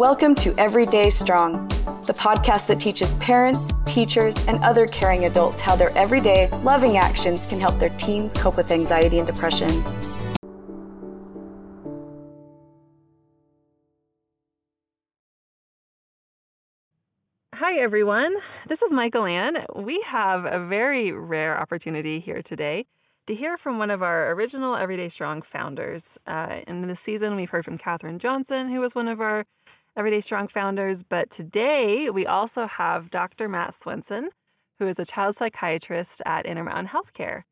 Welcome to Everyday Strong, the podcast that teaches parents, teachers, and other caring adults how their everyday, loving actions can help their teens cope with anxiety and depression. Hi, everyone. This is Michael Ann. We have a very rare opportunity here today to hear from one of our original Everyday Strong founders. Uh, in this season, we've heard from Katherine Johnson, who was one of our Everyday Strong founders. But today we also have Dr. Matt Swenson, who is a child psychiatrist at Intermountain Healthcare.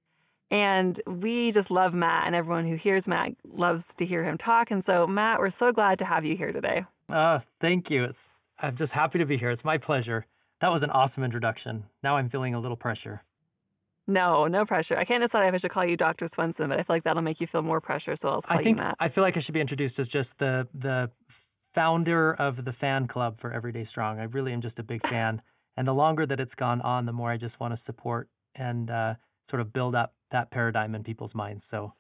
And we just love Matt, and everyone who hears Matt loves to hear him talk. And so, Matt, we're so glad to have you here today. Uh, thank you. It's I'm just happy to be here. It's my pleasure. That was an awesome introduction. Now I'm feeling a little pressure. No, no pressure. I can't decide if I should call you Dr. Swenson, but I feel like that'll make you feel more pressure. So I'll call I think you Matt. I feel like I should be introduced as just the the founder of the fan club for Everyday Strong. I really am just a big fan. and the longer that it's gone on, the more I just want to support and uh, sort of build up that paradigm in people's minds. So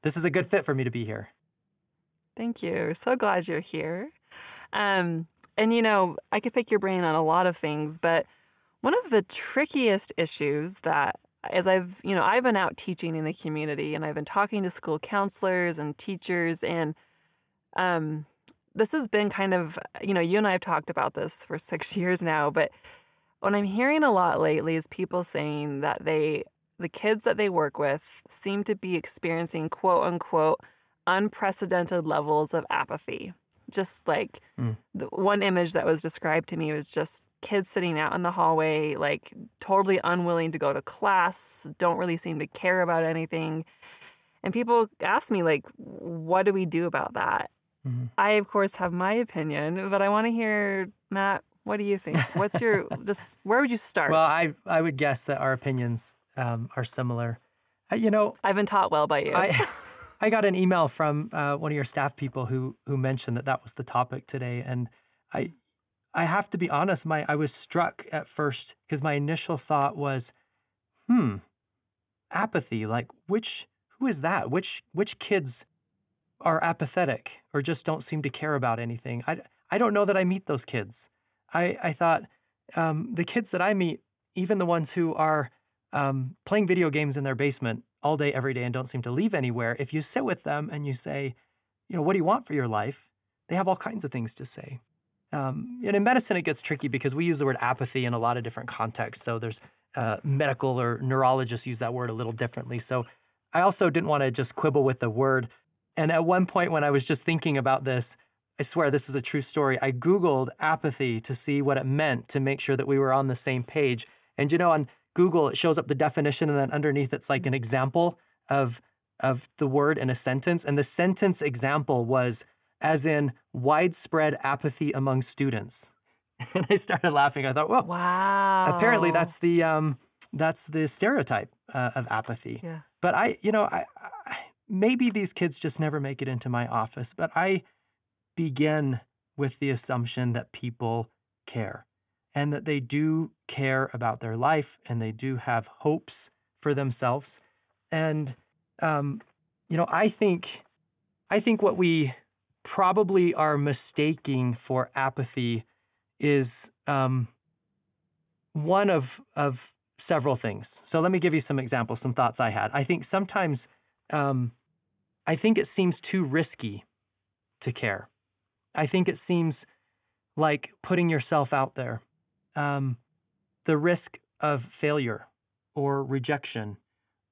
this is a good fit for me to be here. Thank you. So glad you're here. Um, and you know, I could pick your brain on a lot of things, but one of the trickiest issues that as I've, you know, I've been out teaching in the community and I've been talking to school counselors and teachers and um this has been kind of, you know, you and I have talked about this for six years now, but what I'm hearing a lot lately is people saying that they, the kids that they work with, seem to be experiencing quote unquote unprecedented levels of apathy. Just like mm. the one image that was described to me was just kids sitting out in the hallway, like totally unwilling to go to class, don't really seem to care about anything. And people ask me, like, what do we do about that? Mm-hmm. I, of course, have my opinion, but I want to hear, Matt, what do you think? What's your, just where would you start? Well, I, I would guess that our opinions um, are similar. Uh, you know, I've been taught well by you. I, I got an email from uh, one of your staff people who who mentioned that that was the topic today, and I I have to be honest, my I was struck at first because my initial thought was, hmm, apathy. Like which who is that? Which which kids are apathetic or just don't seem to care about anything. I, I don't know that I meet those kids. I, I thought um, the kids that I meet, even the ones who are um, playing video games in their basement all day, every day, and don't seem to leave anywhere, if you sit with them and you say, you know, what do you want for your life? They have all kinds of things to say. Um, and in medicine, it gets tricky because we use the word apathy in a lot of different contexts. So there's uh, medical or neurologists use that word a little differently. So I also didn't want to just quibble with the word and at one point, when I was just thinking about this, I swear this is a true story. I Googled apathy to see what it meant to make sure that we were on the same page. And you know, on Google, it shows up the definition, and then underneath it's like an example of of the word in a sentence. And the sentence example was as in widespread apathy among students. And I started laughing. I thought, well, wow. Apparently, that's the um, that's the stereotype uh, of apathy. Yeah. But I, you know, I, I maybe these kids just never make it into my office, but I begin with the assumption that people care and that they do care about their life and they do have hopes for themselves. And, um, you know, I think, I think what we probably are mistaking for apathy is um, one of, of several things. So let me give you some examples, some thoughts I had. I think sometimes um, I think it seems too risky to care. I think it seems like putting yourself out there. Um, the risk of failure or rejection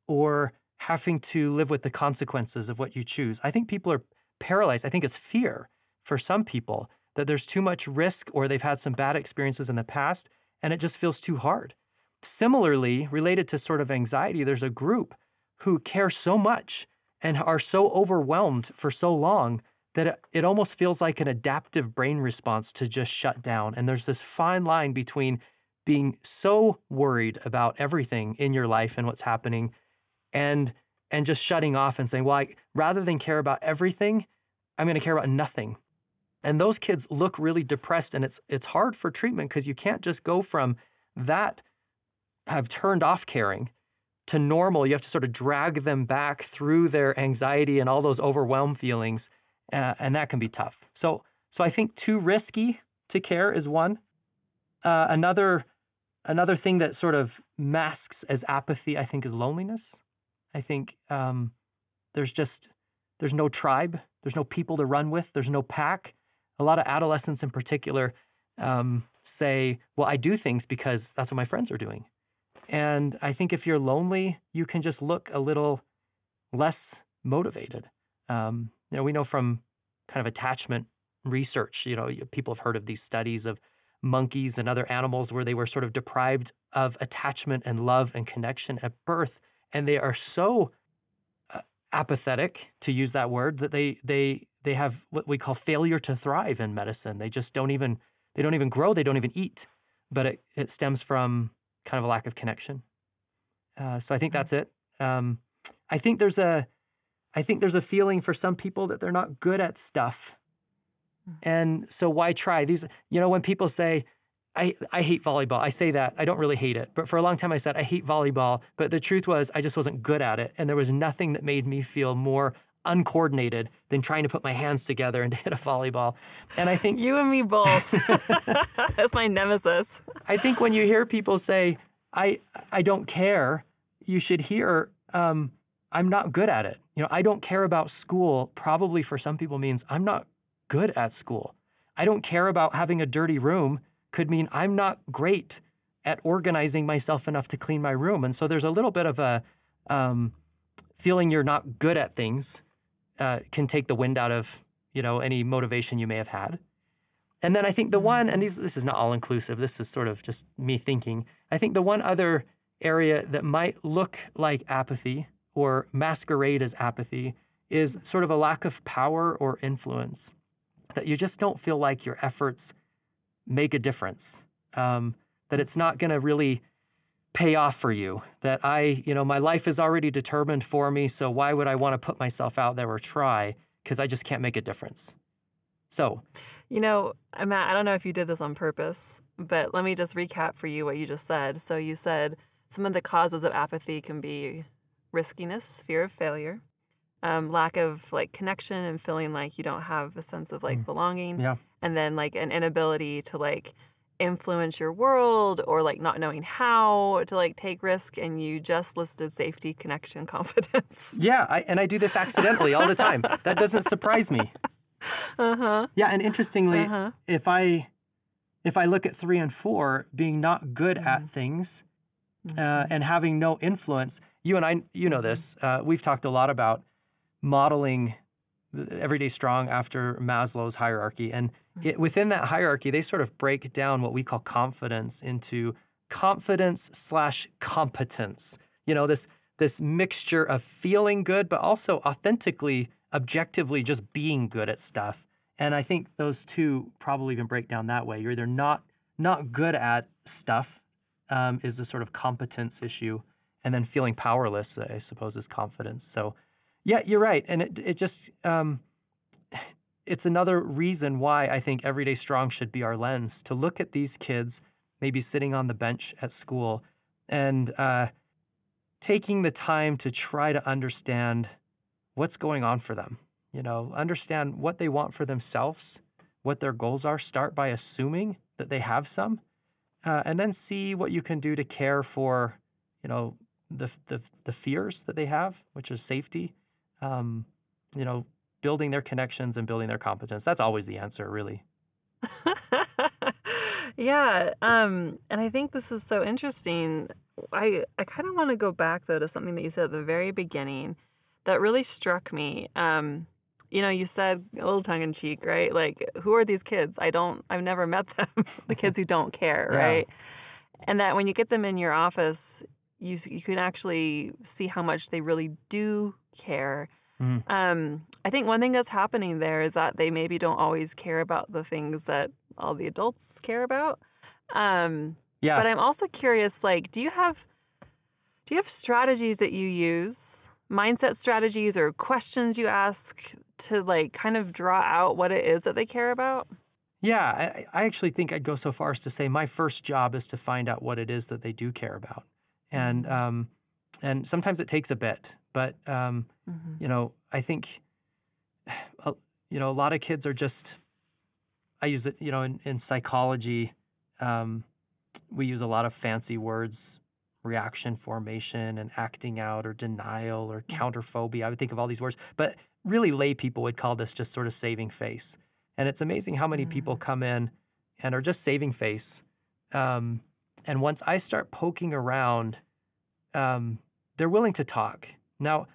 or having to live with the consequences of what you choose. I think people are paralyzed. I think it's fear for some people that there's too much risk or they've had some bad experiences in the past and it just feels too hard. Similarly, related to sort of anxiety, there's a group who care so much and are so overwhelmed for so long that it, almost feels like an adaptive brain response to just shut down. And there's this fine line between being so worried about everything in your life and what's happening and and just shutting off and saying, well, I, rather than care about everything, I'm going to care about nothing. And those kids look really depressed and it's it's hard for treatment because you can't just go from that have turned off caring to normal, you have to sort of drag them back through their anxiety and all those overwhelmed feelings. Uh, and that can be tough. So, So I think too risky to care is one. Uh, another another thing that sort of masks as apathy, I think, is loneliness. I think um, there's just there's no tribe, there's no people to run with, there's no pack. A lot of adolescents, in particular, um, say, "Well, I do things because that's what my friends are doing." And I think if you're lonely, you can just look a little less motivated. Um, you know, we know from kind of attachment research, you know, people have heard of these studies of monkeys and other animals where they were sort of deprived of attachment and love and connection at birth. And they are so uh, apathetic, to use that word, that they, they, they have what we call failure to thrive in medicine. They just don't even, they don't even grow, they don't even eat. But it, it stems from kind of a lack of connection. Uh, so I think mm. that's it. Um, I think there's a, I think there's a feeling for some people that they're not good at stuff. Mm. And so why try? These, you know, when people say, I, I hate volleyball. I say that. I don't really hate it. But for a long time, I said, I hate volleyball. But the truth was, I just wasn't good at it. And there was nothing that made me feel more uncoordinated than trying to put my hands together and to hit a volleyball. And I think you and me both. That's my nemesis. I think when you hear people say, I, I don't care, you should hear, um, I'm not good at it. You know, I don't care about school probably for some people means I'm not good at school. I don't care about having a dirty room could mean I'm not great at organizing myself enough to clean my room. And so there's a little bit of a um, feeling you're not good at things uh, can take the wind out of you know any motivation you may have had. And then I think the one, and these, this is not all inclusive. This is sort of just me thinking. I think the one other area that might look like apathy or masquerade as apathy is sort of a lack of power or influence, that you just don't feel like your efforts make a difference, um, that it's not going to really pay off for you, that I, you know, my life is already determined for me, so why would I want to put myself out there or try? Because I just can't make a difference. So, you know, Matt, I don't know if you did this on purpose, but let me just recap for you what you just said. So, you said some of the causes of apathy can be riskiness, fear of failure, um, lack of like connection and feeling like you don't have a sense of like mm. belonging. Yeah. And then like an inability to like influence your world or like not knowing how to like take risk and you just listed safety connection confidence yeah I, and i do this accidentally all the time that doesn't surprise me uh-huh yeah and interestingly uh-huh. if i if i look at three and four being not good mm-hmm. at things uh, mm-hmm. and having no influence you and I, you know mm-hmm. this. Uh, we've talked a lot about modeling everyday strong after Maslow's hierarchy, and it, within that hierarchy, they sort of break down what we call confidence into confidence slash competence. You know, this this mixture of feeling good, but also authentically, objectively, just being good at stuff. And I think those two probably even break down that way. You're either not not good at stuff um, is a sort of competence issue, and then feeling powerless, I suppose, is confidence. So, yeah, you're right, and it it just um, it's another reason why I think Everyday Strong should be our lens to look at these kids maybe sitting on the bench at school and uh, taking the time to try to understand what's going on for them. You know, understand what they want for themselves, what their goals are. Start by assuming that they have some, uh, and then see what you can do to care for, you know, the the, the fears that they have, which is safety, um, you know, building their connections and building their competence. That's always the answer, really. yeah, um, and I think this is so interesting. I I kind of want to go back though to something that you said at the very beginning that really struck me. Um, you know, you said a little tongue in cheek, right? Like, who are these kids? I don't, I've never met them. the kids who don't care, yeah. right? And that when you get them in your office, you you can actually see how much they really do care. Mm-hmm. Um, I think one thing that's happening there is that they maybe don't always care about the things that all the adults care about. Um, yeah. But I'm also curious, like, do you have do you have strategies that you use, mindset strategies or questions you ask to like kind of draw out what it is that they care about? Yeah, I, I actually think I'd go so far as to say my first job is to find out what it is that they do care about and mm-hmm. um, and sometimes it takes a bit. But um, mm-hmm. you know, I think uh, you know a lot of kids are just I use it, you know, in, in psychology, um, we use a lot of fancy words, reaction formation and acting out or denial or counterphobia. I would think of all these words, but really lay people would call this just sort of saving face. And it's amazing how many people Mm. come in and are just saving face. Um, and once I start poking around, um, they're willing to talk. Now,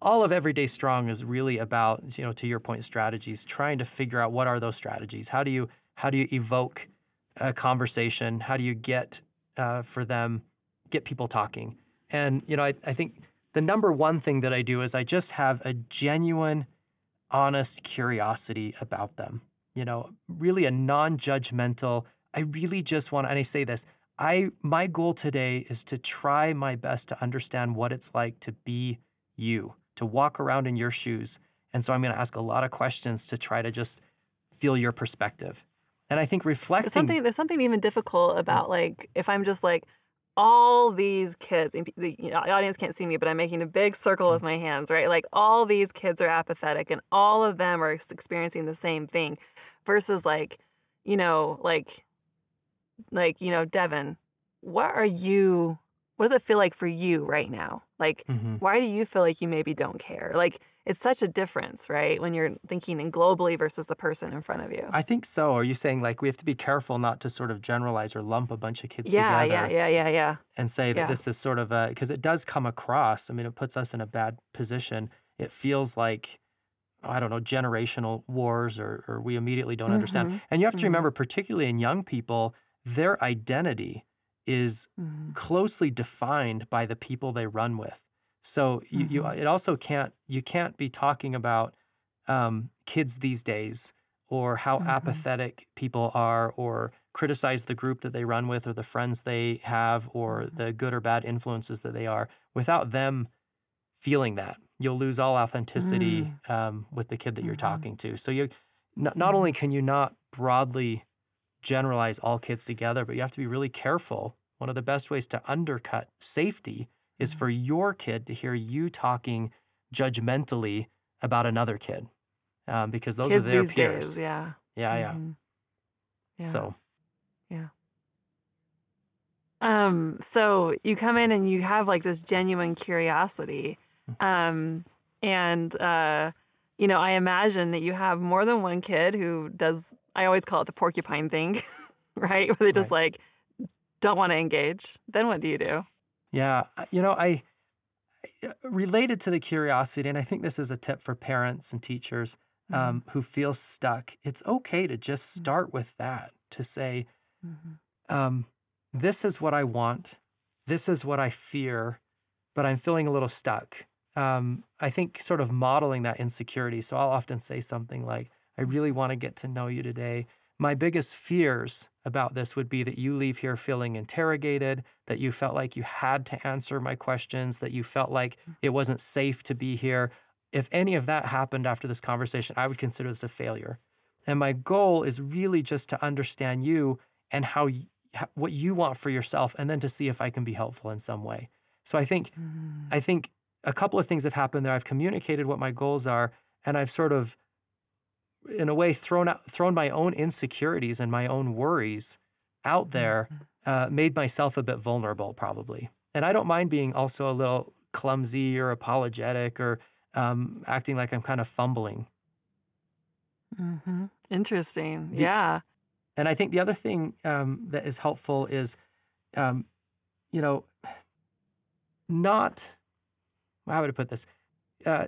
all of Everyday Strong is really about, you know, to your point, strategies, trying to figure out what are those strategies. How do you how do you evoke a conversation? How do you get uh, for them get people talking? And you know, I, I think the number one thing that I do is I just have a genuine, honest curiosity about them. You know, really a non-judgmental. I really just want, and I say this. I my goal today is to try my best to understand what it's like to be you, to walk around in your shoes. And so I'm going to ask a lot of questions to try to just feel your perspective. And I think reflecting There's something there's something even difficult about like if I'm just like all these kids the you know, the audience can't see me but I'm making a big circle with mm. my hands right like all these kids are apathetic and all of them are experiencing the same thing versus like you know like like you know Devin what are you what does it feel like for you right now like Mhm. why do you feel like you maybe don't care like it's such a difference right when you're thinking in globally versus the person in front of you I think so. Are you saying like we have to be careful not to sort of generalize or lump a bunch of kids yeah together yeah yeah yeah yeah and say that Yeah. this is sort of a because it does come across. I mean, it puts us in a bad position. It feels like I don't know generational wars or or we immediately don't understand. Mhm. And you have to Mhm. remember, particularly in young people, their identity is Mhm. closely defined by the people they run with. So you, you Mhm. it also can't you can't be talking about um, kids these days or how Mhm. apathetic people are or criticize the group that they run with or the friends they have or Mhm. the good or bad influences that they are without them feeling that you'll lose all authenticity um, with the kid that you're Mhm. talking to so you not, not only can you not broadly generalize all kids together, but you have to be really careful. One of the best ways to undercut safety is for your kid to hear you talking judgmentally about another kid, um, because those kids are their peers. days yeah Yeah, yeah. Mhm. yeah So um so you come in and you have like this genuine curiosity Mm-hmm. um and uh you know i imagine that you have more than one kid who does i always call it the porcupine thing right where they just like don't want to engage then what do you do yeah, you know, I related to the curiosity, and I think this is a tip for parents and teachers um, who feel stuck. It's okay to just start with that. To say, Mhm. um, this is what I want, this is what I fear, but I'm feeling a little stuck. Um, I think sort of modeling that insecurity. So I'll often say something like, I really want to get to know you today. My biggest fears about this would be that you leave here feeling interrogated, that you felt like you had to answer my questions, that you felt like it wasn't safe to be here. If any of that happened after this conversation, I would consider this a failure. And my goal is really just to understand you and how what you want for yourself and then to see if I can be helpful in some way. So I think Mm. I think a couple of things have happened there. I've communicated what my goals are and I've sort of in a way thrown out thrown my own insecurities and my own worries out there, uh, made myself a bit vulnerable probably. And I don't mind being also a little clumsy or apologetic or um, acting like I'm kind of fumbling. Mm-hmm. interesting The- yeah And I think the other thing um, that is helpful is, um, you know, not, how would I put this? Uh,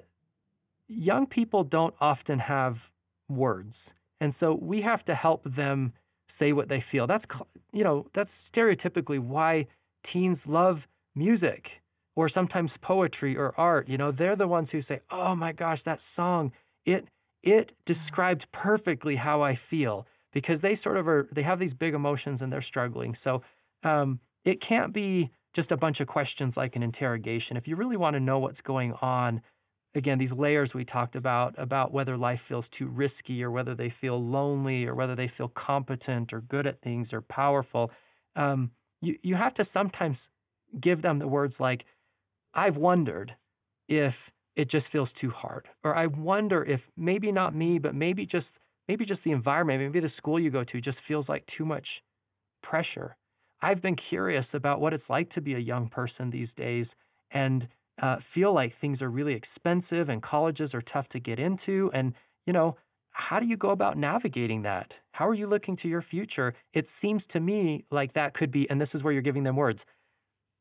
young people don't often have words. And so we have to help them say what they feel. That's, you know, that's stereotypically why teens love music or sometimes poetry or art. You know, they're the ones who say, oh my gosh, that song, it, it described perfectly how I feel because they sort of are they have these big emotions and they're struggling so um, it can't be just a bunch of questions like an interrogation if you really want to know what's going on again these layers we talked about about whether life feels too risky or whether they feel lonely or whether they feel competent or good at things or powerful um, you, you have to sometimes give them the words like i've wondered if it just feels too hard or i wonder if maybe not me but maybe just maybe just the environment, maybe the school you go to just feels like too much pressure. I've been curious about what it's like to be a young person these days and uh, feel like things are really expensive and colleges are tough to get into. And, you know, how do you go about navigating that? How are you looking to your future? It seems to me like that could be, and this is where you're giving them words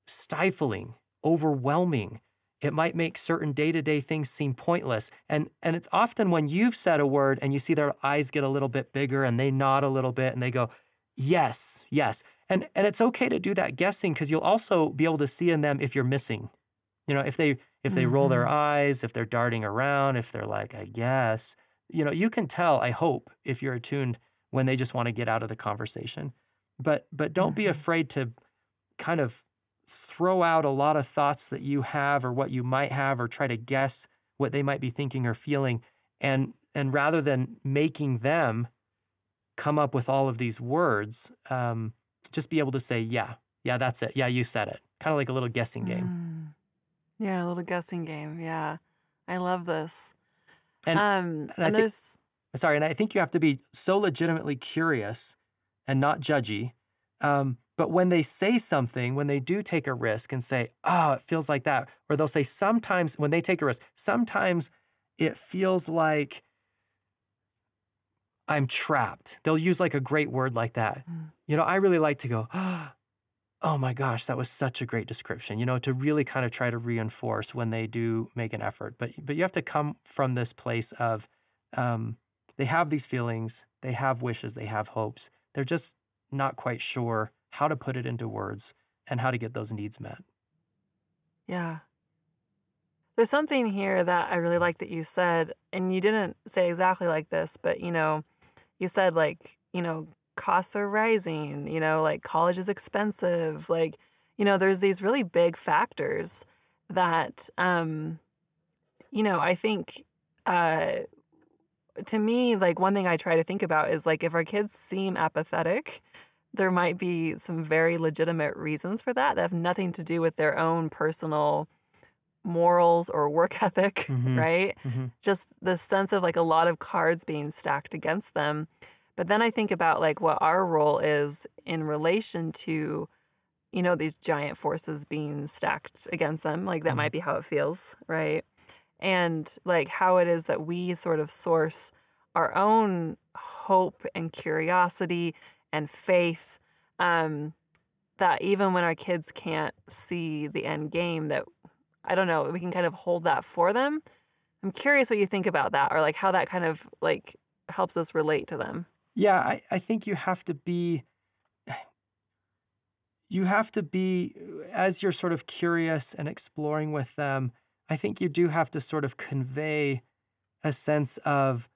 stifling, overwhelming. It might make certain day to day things seem pointless. And, and it's often when you've said a word and you see their eyes get a little bit bigger and they nod a little bit and they go, Yes, yes. And, and it's okay to do that guessing because you'll also be able to see in them if you're missing you know, if they if they mm-hmm. roll their mm-hmm. eyes, if they're darting around, if they're like, I guess, you know, you can tell, I hope, if you're attuned when they just want to get out of the conversation. But but don't mm-hmm. be afraid to kind of throw out a lot of thoughts that you have or what you might have or try to guess what they might be thinking or feeling and and rather than making them come up with all of these words um, just be able to say yeah yeah that's it yeah you said it kind of like a little guessing game mm. Yeah, a little guessing game. Yeah. I love this. And, um, and, and there's think, sorry, and I think you have to be so legitimately curious and not judgy. Um, but when they say something, when they do take a risk and say, "Oh, it feels like that," or they'll say sometimes when they take a risk, sometimes it feels like I'm trapped. They'll use like a great word like that. Mm. You know, I really like to go, oh, oh my gosh, that was such a great description, you know, to really kind of try to reinforce when they do make an effort. But but you have to come from this place of um, they have these feelings, they have wishes, they have hopes. They're just not quite sure how to put it into words and how to get those needs met. Yeah. There's something here that I really like that you said, and you didn't say exactly like this, but you know, you said like, you know, costs are rising, you know, like college is expensive. Like, you know, there's these really big factors that, um, you know, I think, uh, to me, like one thing I try to think about is like if our kids seem apathetic, there might be some very legitimate reasons for that that have nothing to do with their own personal morals or work ethic, mm-hmm. right? Mm-hmm. Just the sense of like a lot of cards being stacked against them. But then I think about like what our role is in relation to, you know, these giant forces being stacked against them. Like that mm-hmm. might be how it feels, right? And like how it is that we sort of source our own hope and curiosity and faith. Um, that even when our kids can't see the end game, that I don't know, we can kind of hold that for them. I'm curious what you think about that or like how that kind of like helps us relate to them. Yeah, I, I think you have to be you have to be as you're sort of curious and exploring with them, I think you do have to sort of convey a sense of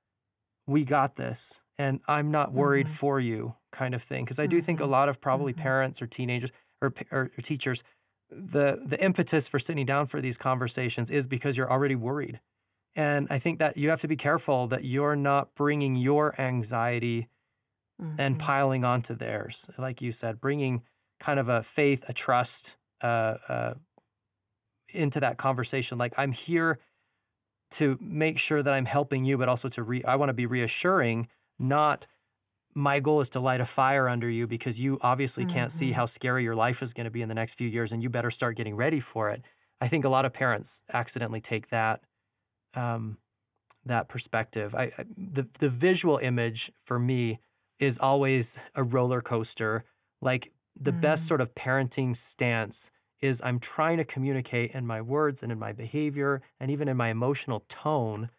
we got this and I'm not worried mm-hmm. for you kind of thing because I do mm-hmm. think a mm-hmm. lot of probably mm-hmm. parents or teenagers or, or, or teachers the the impetus for sitting down for these conversations is because you're already worried and I think that you have to be careful that you're not bringing your anxiety mm-hmm. and piling onto theirs. Like you said, bringing kind of a faith, a trust uh, uh, into that conversation. Like, I'm here to make sure that I'm helping you, but also to re- I want to be reassuring, not my goal is to light a fire under you because you obviously mm-hmm. can't see mm-hmm. how scary your life is going to be in the next few years and you better start getting ready for it. I think a lot of parents accidentally take that um, that perspective. I, I, the the visual image for me is always a roller coaster. Like the mm. best sort of parenting stance is I'm trying to communicate in my words and in my behavior and even in my emotional tone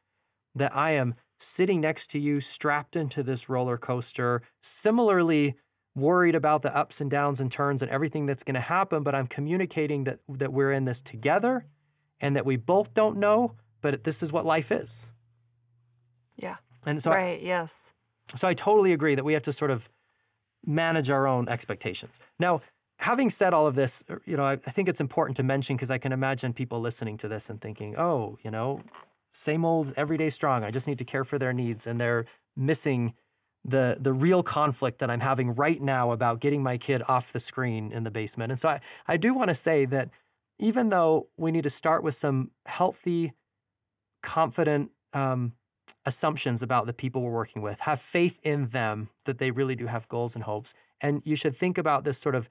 that I am sitting next to you strapped into this roller coaster, similarly worried about the ups and downs and turns and everything that's going to happen, but I'm communicating that that we're in this together and that we both don't know, but this is what life is. Yeah. And so Right, I, yes. So I totally agree that we have to sort of manage our own expectations. Now, having said all of this, er, you know, I, I think it's important to mention because I can imagine people listening to this and thinking, oh, you know, same old everyday strong. I just need to care for their needs, and they're missing the the real conflict that I'm having right now about getting my kid off the screen in the basement. And so I, I do want to say that even though we need to start with some healthy, confident um, assumptions about the people we're working with. Have faith in them that they really do have goals and hopes. And you should think about this sort of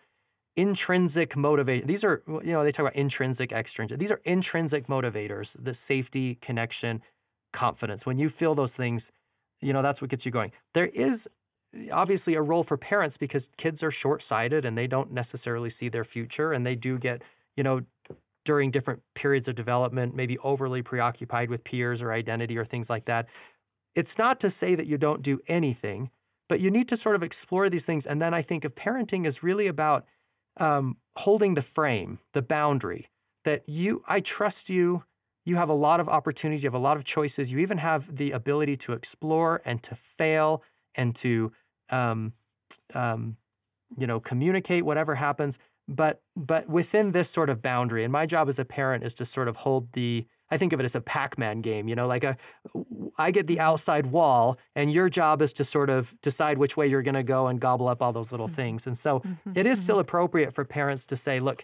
intrinsic motivation. These are, you know, they talk about intrinsic, extrinsic. These are intrinsic motivators, the safety, connection, confidence. When you feel those things, you know, that's what gets you going. There is obviously a role for parents because kids are short-sighted and they don't necessarily see their future and they do get, you know, during different periods of development, maybe overly preoccupied with peers or identity or things like that. It's not to say that you don't do anything, but you need to sort of explore these things. And then I think of parenting is really about um, holding the frame, the boundary that you, I trust you. You have a lot of opportunities, you have a lot of choices. You even have the ability to explore and to fail and to, um, um, you know, communicate whatever happens but but within this sort of boundary and my job as a parent is to sort of hold the i think of it as a pac-man game you know like a i get the outside wall and your job is to sort of decide which way you're going to go and gobble up all those little mm-hmm. things and so mm-hmm. it is still mm-hmm. appropriate for parents to say look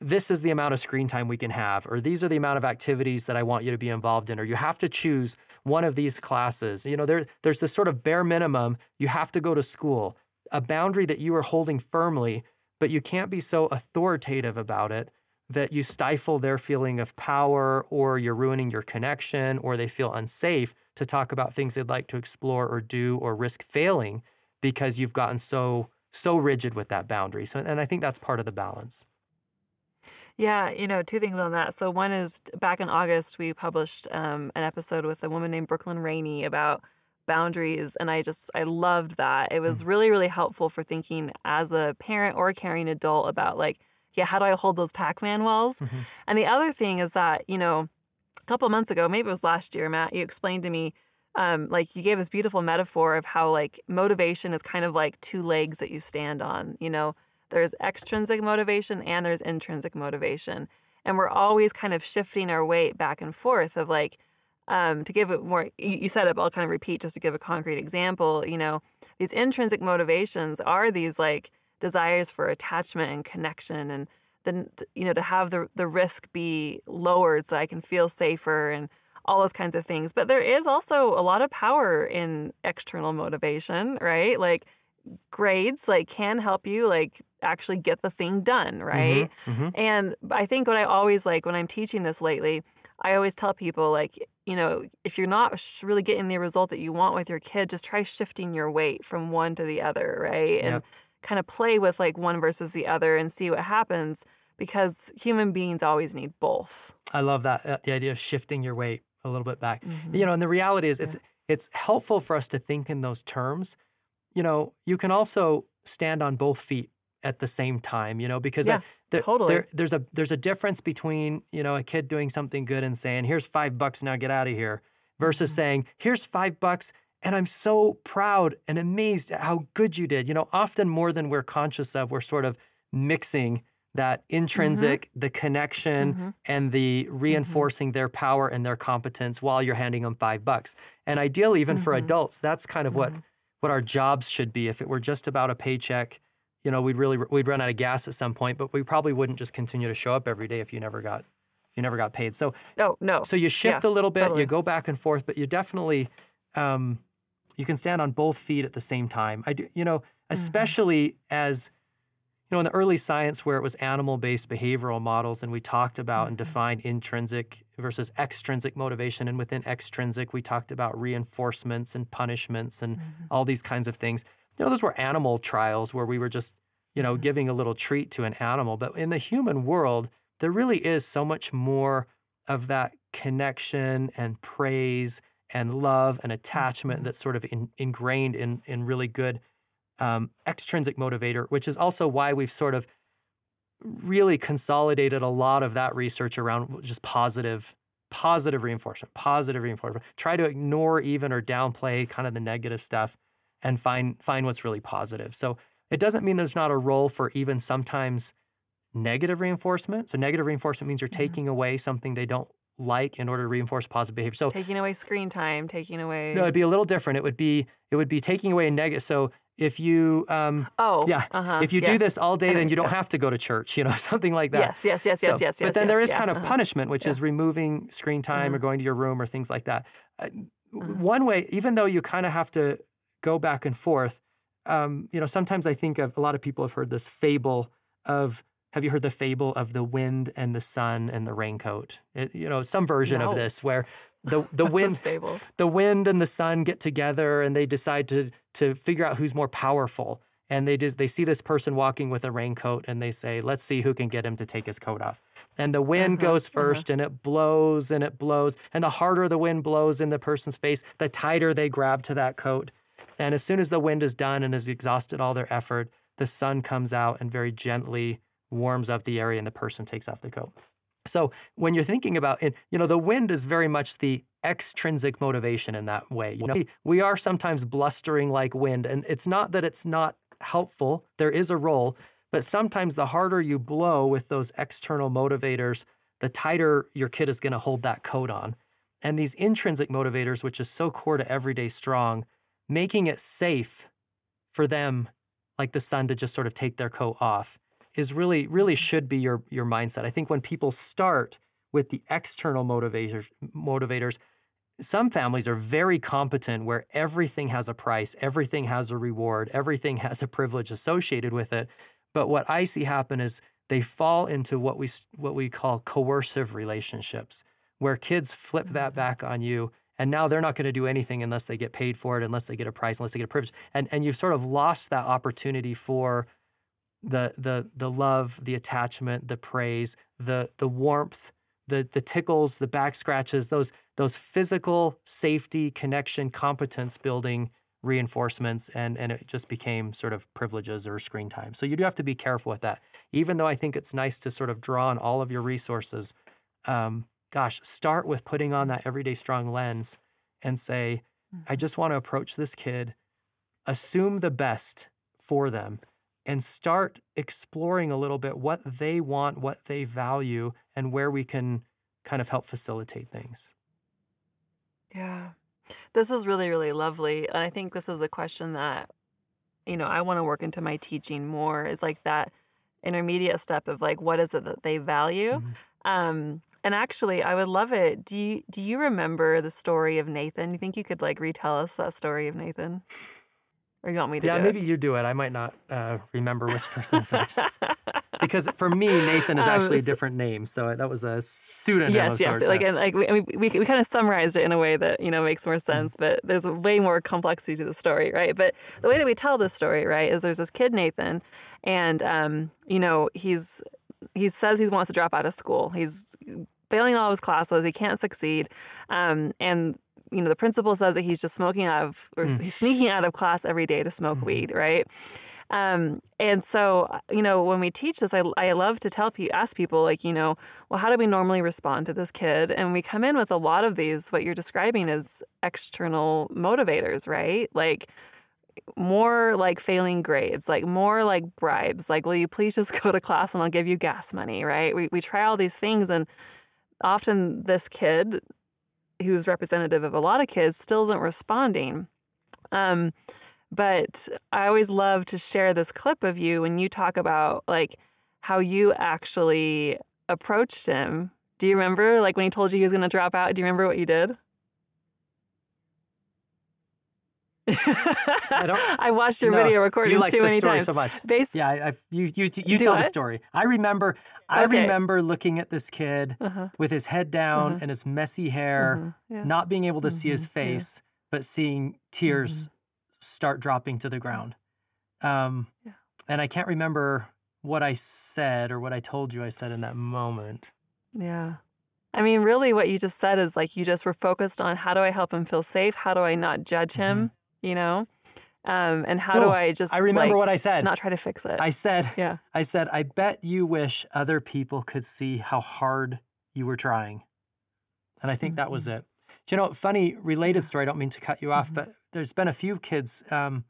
this is the amount of screen time we can have or these are the amount of activities that i want you to be involved in or you have to choose one of these classes you know there, there's this sort of bare minimum you have to go to school a boundary that you are holding firmly but you can't be so authoritative about it that you stifle their feeling of power or you're ruining your connection or they feel unsafe to talk about things they'd like to explore or do or risk failing because you've gotten so so rigid with that boundary. So and I think that's part of the balance. Yeah, you know, two things on that. So one is back in August we published um, an episode with a woman named Brooklyn Rainey about boundaries and i just i loved that it was mm. really really helpful for thinking as a parent or a caring adult about like yeah how do i hold those pac-man walls mm-hmm. and the other thing is that you know a couple months ago maybe it was last year matt you explained to me um, like you gave this beautiful metaphor of how like motivation is kind of like two legs that you stand on you know there's extrinsic motivation and there's intrinsic motivation and we're always kind of shifting our weight back and forth of like um, to give it more, you said it, but I'll kind of repeat just to give a concrete example. You know, these intrinsic motivations are these like desires for attachment and connection, and then you know to have the the risk be lowered so I can feel safer and all those kinds of things. But there is also a lot of power in external motivation, right? Like grades like can help you like actually get the thing done, right? Mm-hmm, mm-hmm. And I think what I always like when I'm teaching this lately I always tell people, like, you know, if you're not really getting the result that you want with your kid, just try shifting your weight from one to the other, right? And kind of play with like one versus the other and see what happens because human beings always need both. I love that uh, the idea of shifting your weight a little bit back. Mm-hmm. You know, and the reality is it's yeah. it's helpful for us to think in those terms. You know, you can also stand on both feet at the same time, you know, because yeah, I, totally. There, there's a there's a difference between you know a kid doing something good and saying here's five bucks now get out of here versus mm-hmm. saying here's five bucks and I'm so proud and amazed at how good you did. You know, often more than we're conscious of, we're sort of mixing that mm-hmm. intrinsic, mm-hmm. the connection, mm-hmm. and the mm-hmm. reinforcing their power and their competence while you're handing them five bucks. And ideally, even for mm-hmm. adults, that's kind of what what our jobs should be. If it were just about a paycheck you know, we'd really we'd run out of gas at some point, but we probably wouldn't just continue to show up every day if you never got you never got paid. So no, no. So you shift yeah, a little bit, totally. you go back and forth, but you definitely um, you can stand on both feet at the same time. I do, you know, mm-hmm. especially mm-hmm. as you know, in the early science where it was animal-based behavioral models, and we talked about mm-hmm. and defined intrinsic versus extrinsic motivation, and within extrinsic, we talked about reinforcements and punishments and mm-hmm. all these kinds of things you know, those were animal trials where we were just, you know, mm-hmm. giving a little treat to an animal. But in the human world, there really is so much more of that connection and praise and love and attachment mm-hmm. that's sort of in, ingrained in in really good um, extrinsic motivator, which is also why we've sort of really consolidated a lot of that research around just positive positive reinforcement, positive reinforcement. Try to ignore even or downplay kind of the negative stuff and find find what's really positive. So it doesn't mean there's not a role for even sometimes negative reinforcement. So negative reinforcement means you're mm-hmm. taking away something they don't like in order to reinforce positive behavior. So taking away screen time, taking away No, it'd be a little different. It would be it would be taking away a negative. So if you um oh yeah uh-huh, if you yes. do this all day then you don't have to go to church you know something like that yes yes yes yes so, yes but then yes, there is yeah, kind of uh-huh. punishment which yeah. is removing screen time uh-huh. or going to your room or things like that uh, w- one way, even though you kind of have to go back and forth, um, you know, sometimes I think of a lot of people have heard this fable of. Have you heard the fable of the wind and the sun and the raincoat? It, you know, some version No. of this where the the wind the wind and the sun get together and they decide to to figure out who's more powerful. And they just they see this person walking with a raincoat and they say, "Let's see who can get him to take his coat off." And the wind Uh-huh, goes 1st and it blows and it blows. And the harder the wind blows in the person's face, the tighter they grab to that coat. And as soon as the wind is done and has exhausted all their effort, the sun comes out and very gently warms up the area and the person takes off the coat. So when you're thinking about it, you know, the wind is very much the extrinsic motivation in that way. You know, we- we are sometimes blustering like wind, and it's not that it's not helpful. There is a role, but sometimes the harder you blow with those external motivators, the tighter your kid is going to hold that coat on. And these intrinsic motivators, which is so core to everyday strong, making it safe for them, like the sun, to just sort of take their coat off, is really, really should be your your mindset. I think when people start with the external motivators, motivators, some families are very competent where everything has a price, everything has a reward, everything has a privilege associated with it. But what I see happen is they fall into what we what we call coercive relationships, where kids flip that mm-hmm. back on you, and now they're not going to do anything unless they get paid for it, unless they get a price, unless they get a privilege, and and you've sort of lost that opportunity for the the the love, the attachment, the praise, the the warmth, the the tickles, the back scratches, those those physical safety, connection, competence building reinforcements and and it just became sort of privileges or screen time. So you do have to be careful with that. Even though I think it's nice to sort of draw on all of your resources, um, gosh, start with putting on that everyday strong lens and say, I just want to approach this kid, assume the best for them, and start exploring a little bit what they want, what they value, and where we can kind of help facilitate things. Yeah. This is really, really lovely. And I think this is a question that, you know, I want to work into my teaching more is like that intermediate step of like, what is it that they value? Mhm. Um, and actually, I would love it. Do you do you remember the story of Nathan? You think you could like retell us that story of Nathan, or you want me to? Yeah, maybe you do it. I might not uh, remember which person's which. it? Because for me, Nathan is Um, actually a s- different name. So that was a pseudonym. yes, yes. Like, and like we, we, we kind of summarized it in a way that you know makes more Mm-hmm. sense, but there's a way more complexity to the story, right? But the way that we tell this story, right, is there's this kid Nathan, and um, you know he's he says he wants to drop out of school. He's failing all of his classes. He can't succeed, um, and you know the principal says that he's just smoking out of or Mm. he's sneaking out of class every day to smoke Mhm. weed, right? Um, and so, you know, when we teach this, I, I love to tell people, ask people, like, you know, well, how do we normally respond to this kid? And we come in with a lot of these, what you're describing as external motivators, right? Like, more like failing grades, like more like bribes, like, will you please just go to class and I'll give you gas money, right? We, we try all these things, and often this kid, who's representative of a lot of kids, still isn't responding. Um, but I always love to share this clip of you when you talk about like how you actually approached him. Do you remember like when he told you he was going to drop out? Do you remember what you did? I don't- watched your No, video you recordings like too the many story times. so much. Base, Yeah, I, I, you you you Do tell the story. I remember I Okay. remember looking at this kid uh-huh, with his head down Uh-huh. and his messy hair, uh-huh, yeah. not being able to see his Mhm, yeah. face, but seeing tears start dropping to the ground. Um, Yeah. And I can't remember what I said or what I told you I said in that moment. Yeah. I mean, really, what you just said is like you just were focused on how do I help him feel safe? How do I not judge him? You know? Um, and how do Mm-hmm. I just I remember like, what I said. not try to fix it? I said, yeah. I said, I bet you wish other people could see how hard you were trying. And I think that was it. Do you know, funny related Mm-hmm. Story, I don't mean to cut you off, Mhm. but there's been a few kids um,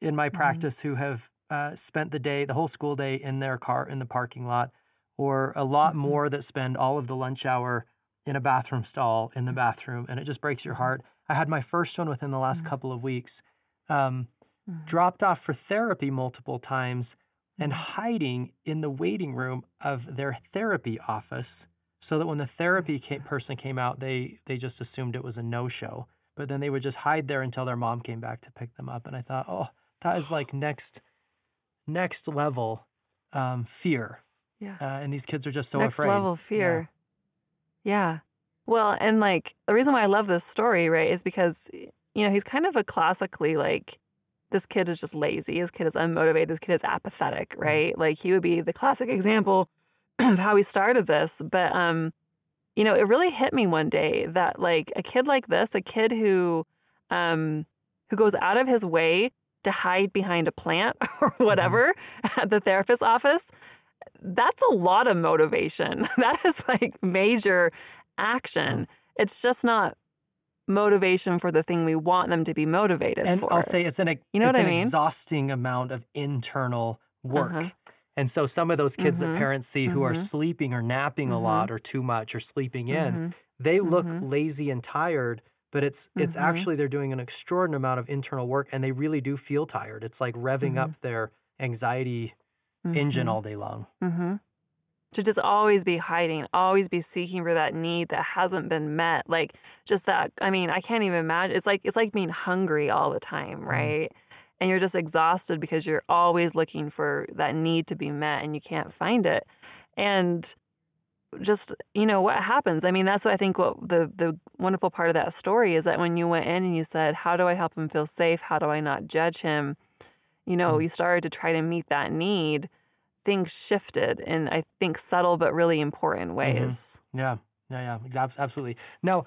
in my Mhm. practice who have uh, spent the day, the whole school day in their car in the parking lot, or a lot Mhm. more that spend all of the lunch hour in a bathroom stall in Mm-hmm. the bathroom. And it just breaks your heart. I had my first one within the last Mhm. couple of weeks. Um, Mhm. dropped off for therapy multiple times and Mhm. hiding in the waiting room of their therapy office so that when the therapy ca- person came out they they just assumed it was a no-show but then they would just hide there until their mom came back to pick them up. And I thought, oh, that is like next, next level um, fear. Yeah. Uh, and these kids are just so Next afraid. Next level fear. Yeah. Well, and like the reason why I love this story, right, is because you know he's kind of a classically like this kid is just lazy. This kid is unmotivated. This kid is apathetic, Mm-hmm. right? Like he would be the classic example of how he started this. But um, you know, it really hit me one day that like a kid like this, a kid who um who goes out of his way to hide behind a plant or Mm-hmm. whatever at the therapist's office, that's a lot of motivation. That is like major action. It's just not motivation for the thing we want them to be motivated for. And for. I'll say it's an you know it's what I an mean? exhausting amount of internal work. Uh-huh. And so some of those kids that Mhm. parents see who are Mhm. sleeping or napping a Mhm. lot or too much or sleeping in, Mhm. they look Mhm. lazy and tired, but it's it's actually they're doing an extraordinary amount of internal work and they really do feel tired. It's like revving up their anxiety engine all day long. Mm-hmm. To just always be hiding, always be seeking for that need that hasn't been met. Like just that. I mean, I can't even imagine. It's like it's like being hungry all the time, right? And you're just exhausted because you're always looking for that need to be met and you can't find it. And just you know what happens. I mean, that's what I think. What the the wonderful part of that story is that when you went in and you said, "How do I help him feel safe? How do I not judge him?" You know, Mm. you started to try to meet that need things shifted in I think subtle but really important ways. Yeah, yeah, yeah, ex- absolutely. Now,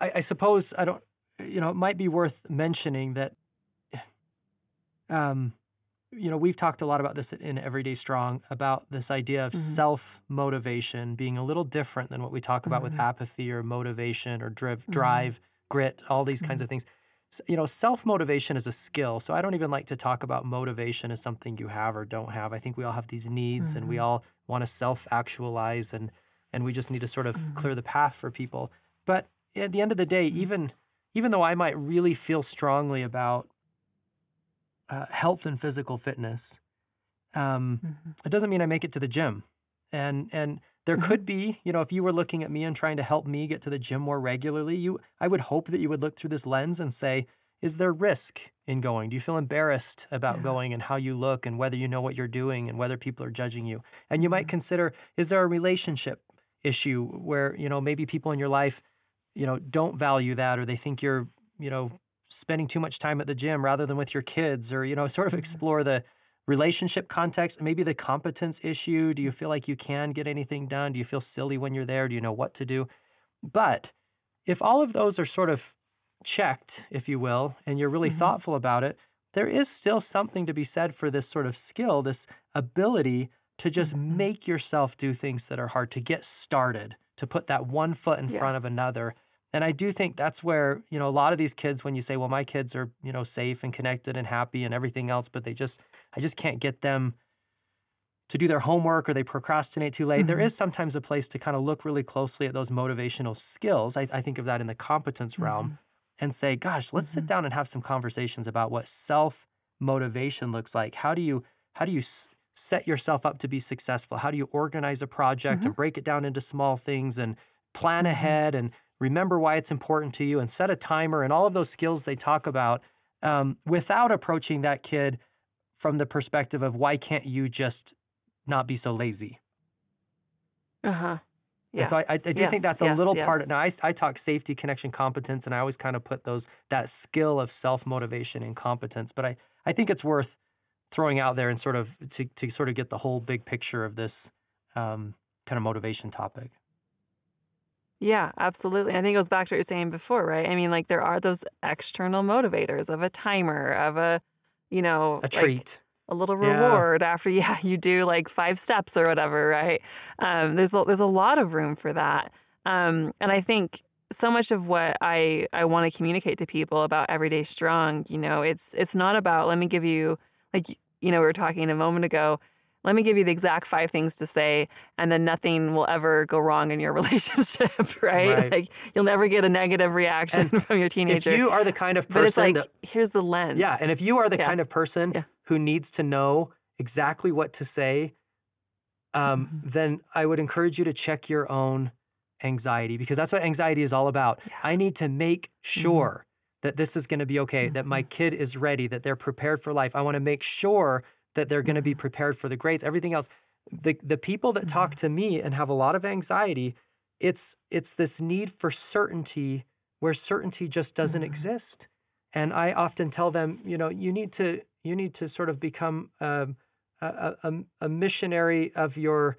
I, I suppose I don't, you know, it might be worth mentioning that, um, you know, we've talked a lot about this in Everyday Strong about this idea of Mhm. self motivation being a little different than what we talk about with Mhm. apathy or motivation or driv- Mhm. drive, grit, all these kinds Mhm. of things. You know, self motivation is a skill. So I don't even like to talk about motivation as something you have or don't have. I think we all have these needs and we Mhm. all want to self actualize and and we just need to sort of Mhm. clear the path for people. But at the end of the day, Mhm. even even though I might really feel strongly about uh, health and physical fitness, um, Mhm. it doesn't mean I make it to the gym. And and there Mhm. could be, you know, if you were looking at me and trying to help me get to the gym more regularly, you I would hope that you would look through this lens and say, is there risk in going? Do you feel embarrassed about Yeah. going and how you look and whether you know what you're doing and whether people are judging you? And you might Mhm. consider, is there a relationship issue where, you know, maybe people in your life, you know, don't value that or they think you're, you know, spending too much time at the gym rather than with your kids or, you know, sort of Mhm. explore the relationship context, maybe the competence issue. Do you feel like you can get anything done? Do you feel silly when you're there? Do you know what to do? But if all of those are sort of checked, if you will, and you're really Mhm. thoughtful about it, there is still something to be said for this sort of skill, this ability to just Mhm. make yourself do things that are hard, to get started, to put that one foot in Yeah. front of another. And I do think that's where, you know, a lot of these kids, when you say, well, my kids are, you know, safe and connected and happy and everything else, but they just, I just can't get them to do their homework or they procrastinate too late. There Mhm. is sometimes a place to kind of look really closely at those motivational skills. I, I think of that in the competence realm Mhm. and say, gosh, let's sit Mhm. down and have some conversations about what self motivation looks like. How do you, how do you s- set yourself up to be successful? How do you organize a project and break it down into small things and plan Mhm. ahead and remember why it's important to you and set a timer and all of those skills they talk about um, without approaching that kid from the perspective of why can't you just not be so lazy? Uh-huh. Yeah. And so I, I do Yes, think that's a yes, little part. yes. Now I, I talk safety, connection, competence, and I always kind of put those that skill of self motivation and competence. But I, I think it's worth throwing out there and sort of to to sort of get the whole big picture of this um, kind of motivation topic. Yeah, absolutely. I think it goes back to what you were saying before, right? I mean, like there are those external motivators of a timer, of a, you know, A like, treat. a little Yeah. reward after yeah you do like five steps or whatever, right? Um, there's a, there's a lot of room for that, um, and I think so much of what I I want to communicate to people about Everyday Strong, you know, it's it's not about let me give you like you know we were talking a moment ago. Let me give you the exact five things to say, and then nothing will ever go wrong in your relationship, right? Right. Like you'll never get a negative reaction from your teenager. If you are the kind of but it's person like that here's the lens. Yeah, and if you are the Yeah. kind of person Yeah. who needs to know exactly what to say, um, Mhm. then I would encourage you to check your own anxiety because that's what anxiety is all about. Yeah. I need to make sure that this is going to be okay, that my kid is ready, that they're prepared for life. I want to make sure that they're going to be prepared for the grades, everything else. The the people that talk to me and have a lot of anxiety, it's it's this need for certainty where certainty just doesn't exist. And I often tell them, you know, you need to you need to sort of become um, a, a, a missionary of your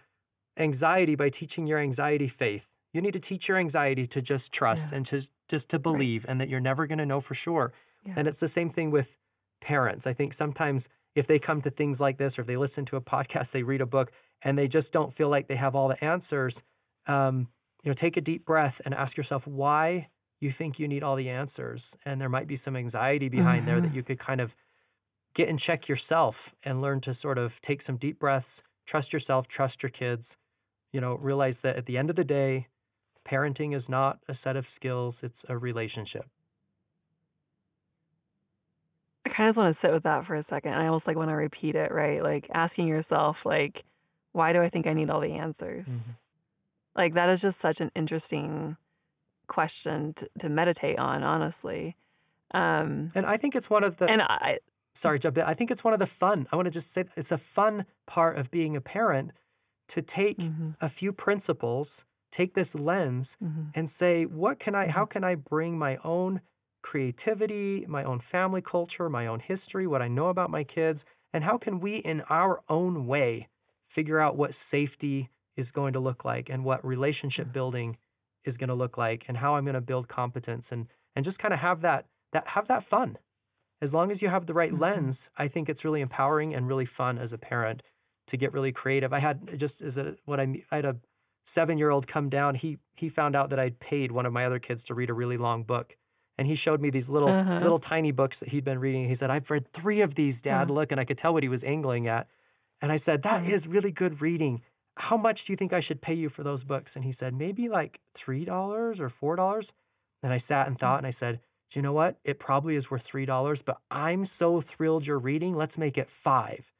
anxiety by teaching your anxiety faith. You need to teach your anxiety to just trust Yeah. and to just to believe, and that you're never going to know for sure. Yeah. And it's the same thing with parents. I think sometimes if they come to things like this, or if they listen to a podcast, they read a book, and they just don't feel like they have all the answers, um, you know, take a deep breath and ask yourself why you think you need all the answers, and there might be some anxiety behind there that you could kind of get in check yourself and learn to sort of take some deep breaths, trust yourself, trust your kids, you know, realize that at the end of the day, parenting is not a set of skills, it's a relationship. I kind of just want to sit with that for a second. And I almost like want to repeat it, right? Like asking yourself, like, why do I think I need all the answers? Mhm. Like that is just such an interesting question to, to meditate on, honestly. Um, And I think it's one of the and I, sorry, jump in. I think it's one of the fun. I want to just say it's a fun part of being a parent to take Mhm. a few principles, take this lens, Mhm. and say, what can I, how can I bring my own creativity, my own family culture, my own history, what I know about my kids, and how can we, in our own way, figure out what safety is going to look like and what relationship building is going to look like and how I'm going to build competence and and just kind of have that that have that fun. As long as you have the right Mhm. lens, I think it's really empowering and really fun as a parent to get really creative. I had just as a what I I had a seven year old come down. He he found out that I'd paid one of my other kids to read a really long book, and he showed me these little Uh-huh. little tiny books that he'd been reading. He said, "I've read three of these, Dad. Uh-huh. Look," and I could tell what he was angling at. And I said, "That Uh-huh. is really good reading. How much do you think I should pay you for those books?" And he said, "Maybe like three dollars or four dollars." And I sat and thought, and I said, "Do you know what? It probably is worth three dollars, but I'm so thrilled you're reading. Let's make it five.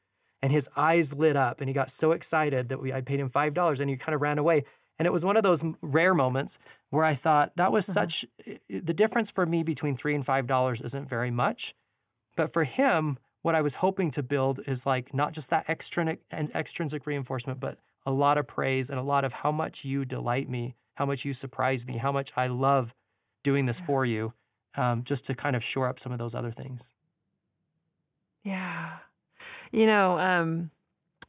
And his eyes lit up, and he got so excited that we I paid him five dollars, and he kind of ran away. And it was one of those rare moments where I thought that was such i- i- the difference for me between three and five dollars isn't very much, but for him, what I was hoping to build is like not just that extrinsic and extrinsic reinforcement, but a lot of praise and a lot of how much you delight me, how much you surprise me, how much I love doing this for you, um, just to kind of shore up some of those other things. Yeah. You know, um,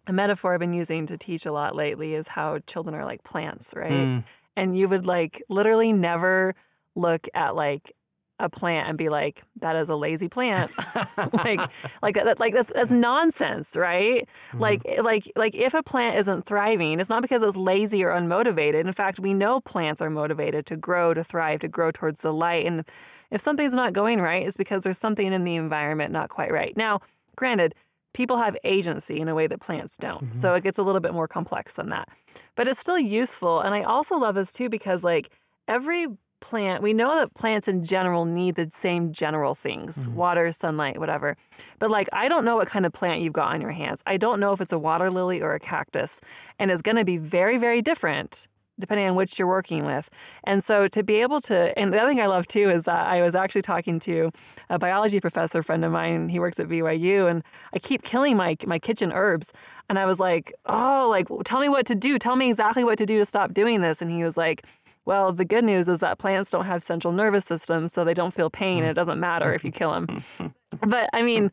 a metaphor I've been using to teach a lot lately is how children are like plants, right? Mm. And you would like literally never look at like a plant and be like, that is a lazy plant. like like that like that's that's nonsense, right? Like like like if a plant isn't thriving, it's not because it's lazy or unmotivated. In fact, we know plants are motivated to grow, to thrive, to grow towards the light. And if something's not going right, it's because there's something in the environment not quite right. Now, granted, people have agency in a way that plants don't. So mm-hmm. it gets a little bit more complex than that. But it's still useful. And I also love this too because like every plant, we know that plants in general need the same general things mm-hmm. water, sunlight, whatever. But like, I don't know what kind of plant you've got on your hands. I don't know if it's a water lily or a cactus. And it's going to be very, very different depending on which you're working with. And so to be able to, and the other thing I love too is that I was actually talking to a biology professor friend of mine. He works at BYU, and I keep killing my my kitchen herbs. And I was like, oh, like tell me what to do. Tell me exactly what to do to stop doing this. And he was like. Well, the good news is that plants don't have central nervous systems, so they don't feel pain, and it doesn't matter if you kill them. but I mean,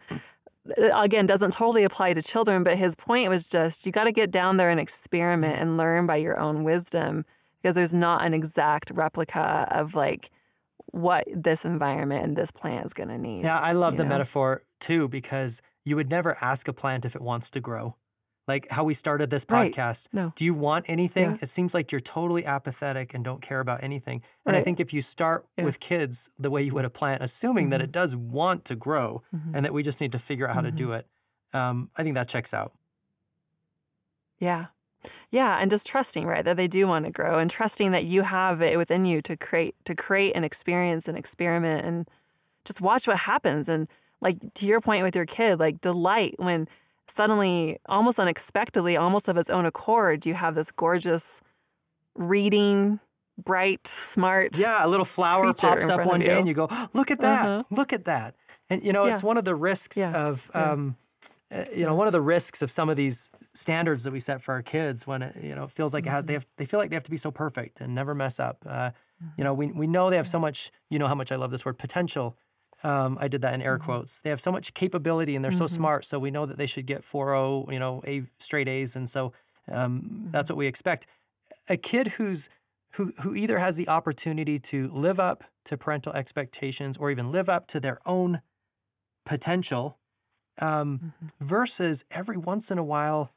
again doesn't totally apply to children but his point was just you got to get down there and experiment and learn by your own wisdom because there's not an exact replica of like what this environment and this plant is going to need Yeah, I love the know? metaphor too because you would never ask a plant if it wants to grow. Like how we started this Right. podcast. No. Do you want anything? Yeah. It seems like you're totally apathetic and don't care about anything. And I think if you start Yeah. with kids the way you would a plant, assuming that Mhm. it does want to grow Mhm. and that we just need to figure out how to do it, um, I think that checks out. yeah yeah and just trusting right that they do want to grow and trusting that you have it within you to create to create an experience and experiment and just watch what happens and like to your point with your kid like delight when suddenly almost unexpectedly almost of its own accord you have this gorgeous reading bright, smart. Yeah, a little flower pops up one day and you go, look at that, uh-huh. look at that. And you know, yeah. it's one of the risks yeah. of, um, yeah. uh, you know, one of the risks of some of these standards that we set for our kids when it, you know, it feels like mm-hmm. they have, they feel like they have to be so perfect and never mess up. Uh, mm-hmm. You know, we, we know they have so much, you know, how much I love this word potential. Um, I did that in air mm-hmm. quotes. They have so much capability and they're so mm-hmm. smart. So we know that they should get 4.0, you know, A straight A's. And so um, that's mm-hmm. what we expect. A kid who's who, who either has the opportunity to live up to parental expectations or even live up to their own potential um, mm-hmm. versus every once in a while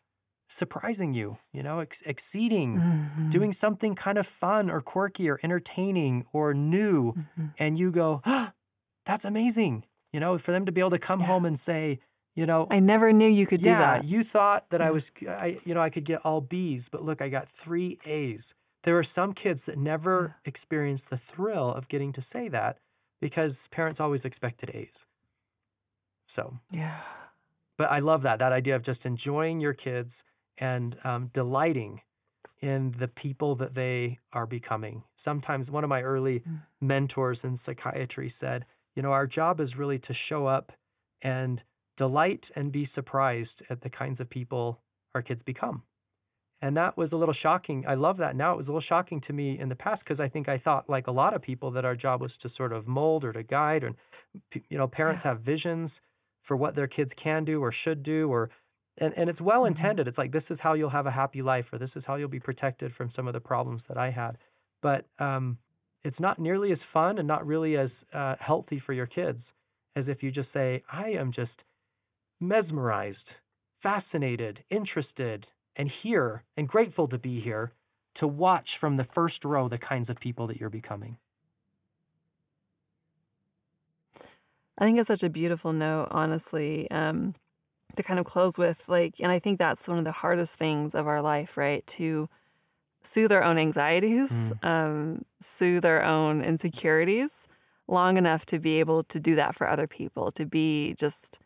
surprising you, you know, ex- exceeding, mm-hmm. doing something kind of fun or quirky or entertaining or new. Mm-hmm. And you go, oh, that's amazing. You know, for them to be able to come yeah. home and say, you know, I never knew you could yeah, do that. You thought that I was, I, you know, I could get all B's, but look, I got three A's. There are some kids that never yeah. experience the thrill of getting to say that because parents always expected A's. So, yeah. But I love that, that idea of just enjoying your kids and um, delighting in the people that they are becoming. Sometimes one of my early mm. mentors in psychiatry said, you know, our job is really to show up and delight and be surprised at the kinds of people our kids become. And that was a little shocking. I love that now. It was a little shocking to me in the past because I think I thought, like a lot of people, that our job was to sort of mold or to guide. And, you know, parents yeah. have visions for what their kids can do or should do or and, and it's well mm-hmm. intended. Mm-hmm. It's like this is how you'll have a happy life or this is how you'll be protected from some of the problems that I had. But um, it's not nearly as fun and not really as uh, healthy for your kids as if you just say, I am just mesmerized, fascinated, interested, and here and grateful to be here to watch from the first row the kinds of people that you're becoming. I think it's such a beautiful note, honestly, um, to kind of close with. Like, and I think that's one of the hardest things of our life, right? To soothe their own anxieties, mm. um, soothe their own insecurities long enough to be able to do that for other people, to be just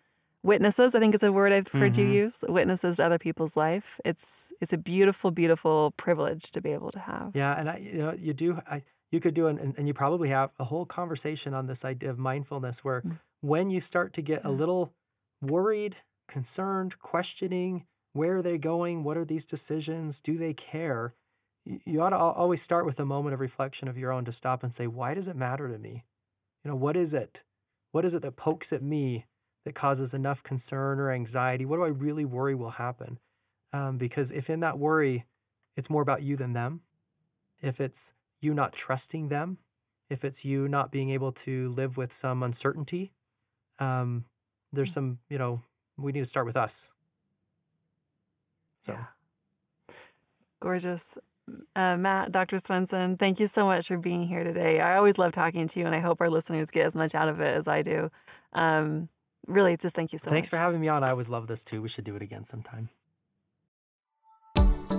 witnesses. I think is a word I've heard mm-hmm. you use. Witnesses to other people's life. It's it's a beautiful, beautiful privilege to be able to have. Yeah, and I, you know, you do. I, you could do an, and you probably have a whole conversation on this idea of mindfulness, where mm. when you start to get a little worried, concerned, questioning, where are they going? What are these decisions? Do they care? You, ought to always start with a moment of reflection of your own to stop and say, why does it matter to me? You know, what is it? What is it that pokes at me that causes enough concern or anxiety? What do I really worry will happen? Um, because if in that worry, it's more about you than them, if it's you not trusting them, if it's you not being able to live with some uncertainty, um, there's mm. some, you know, we need to start with us. So. Yeah. Gorgeous. Uh, Matt, Dr. Swenson, thank you so much for being here today. I always love talking to you, and I hope our listeners get as much out of it as I do. Um, really, just thank you so Thanks much. Thanks for having me on. I always love this too. We should do it again sometime.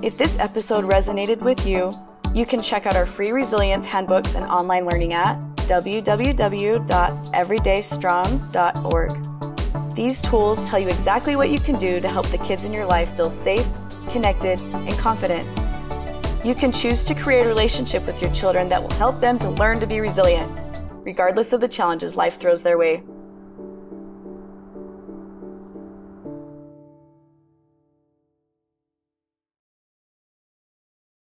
If this episode resonated with you, you can check out our free resilience handbooks and online learning at www.everydaystrong.org. These tools tell you exactly what you can do to help the kids in your life feel safe, connected, and confident. You can choose to create a relationship with your children that will help them to learn to be resilient, regardless of the challenges life throws their way.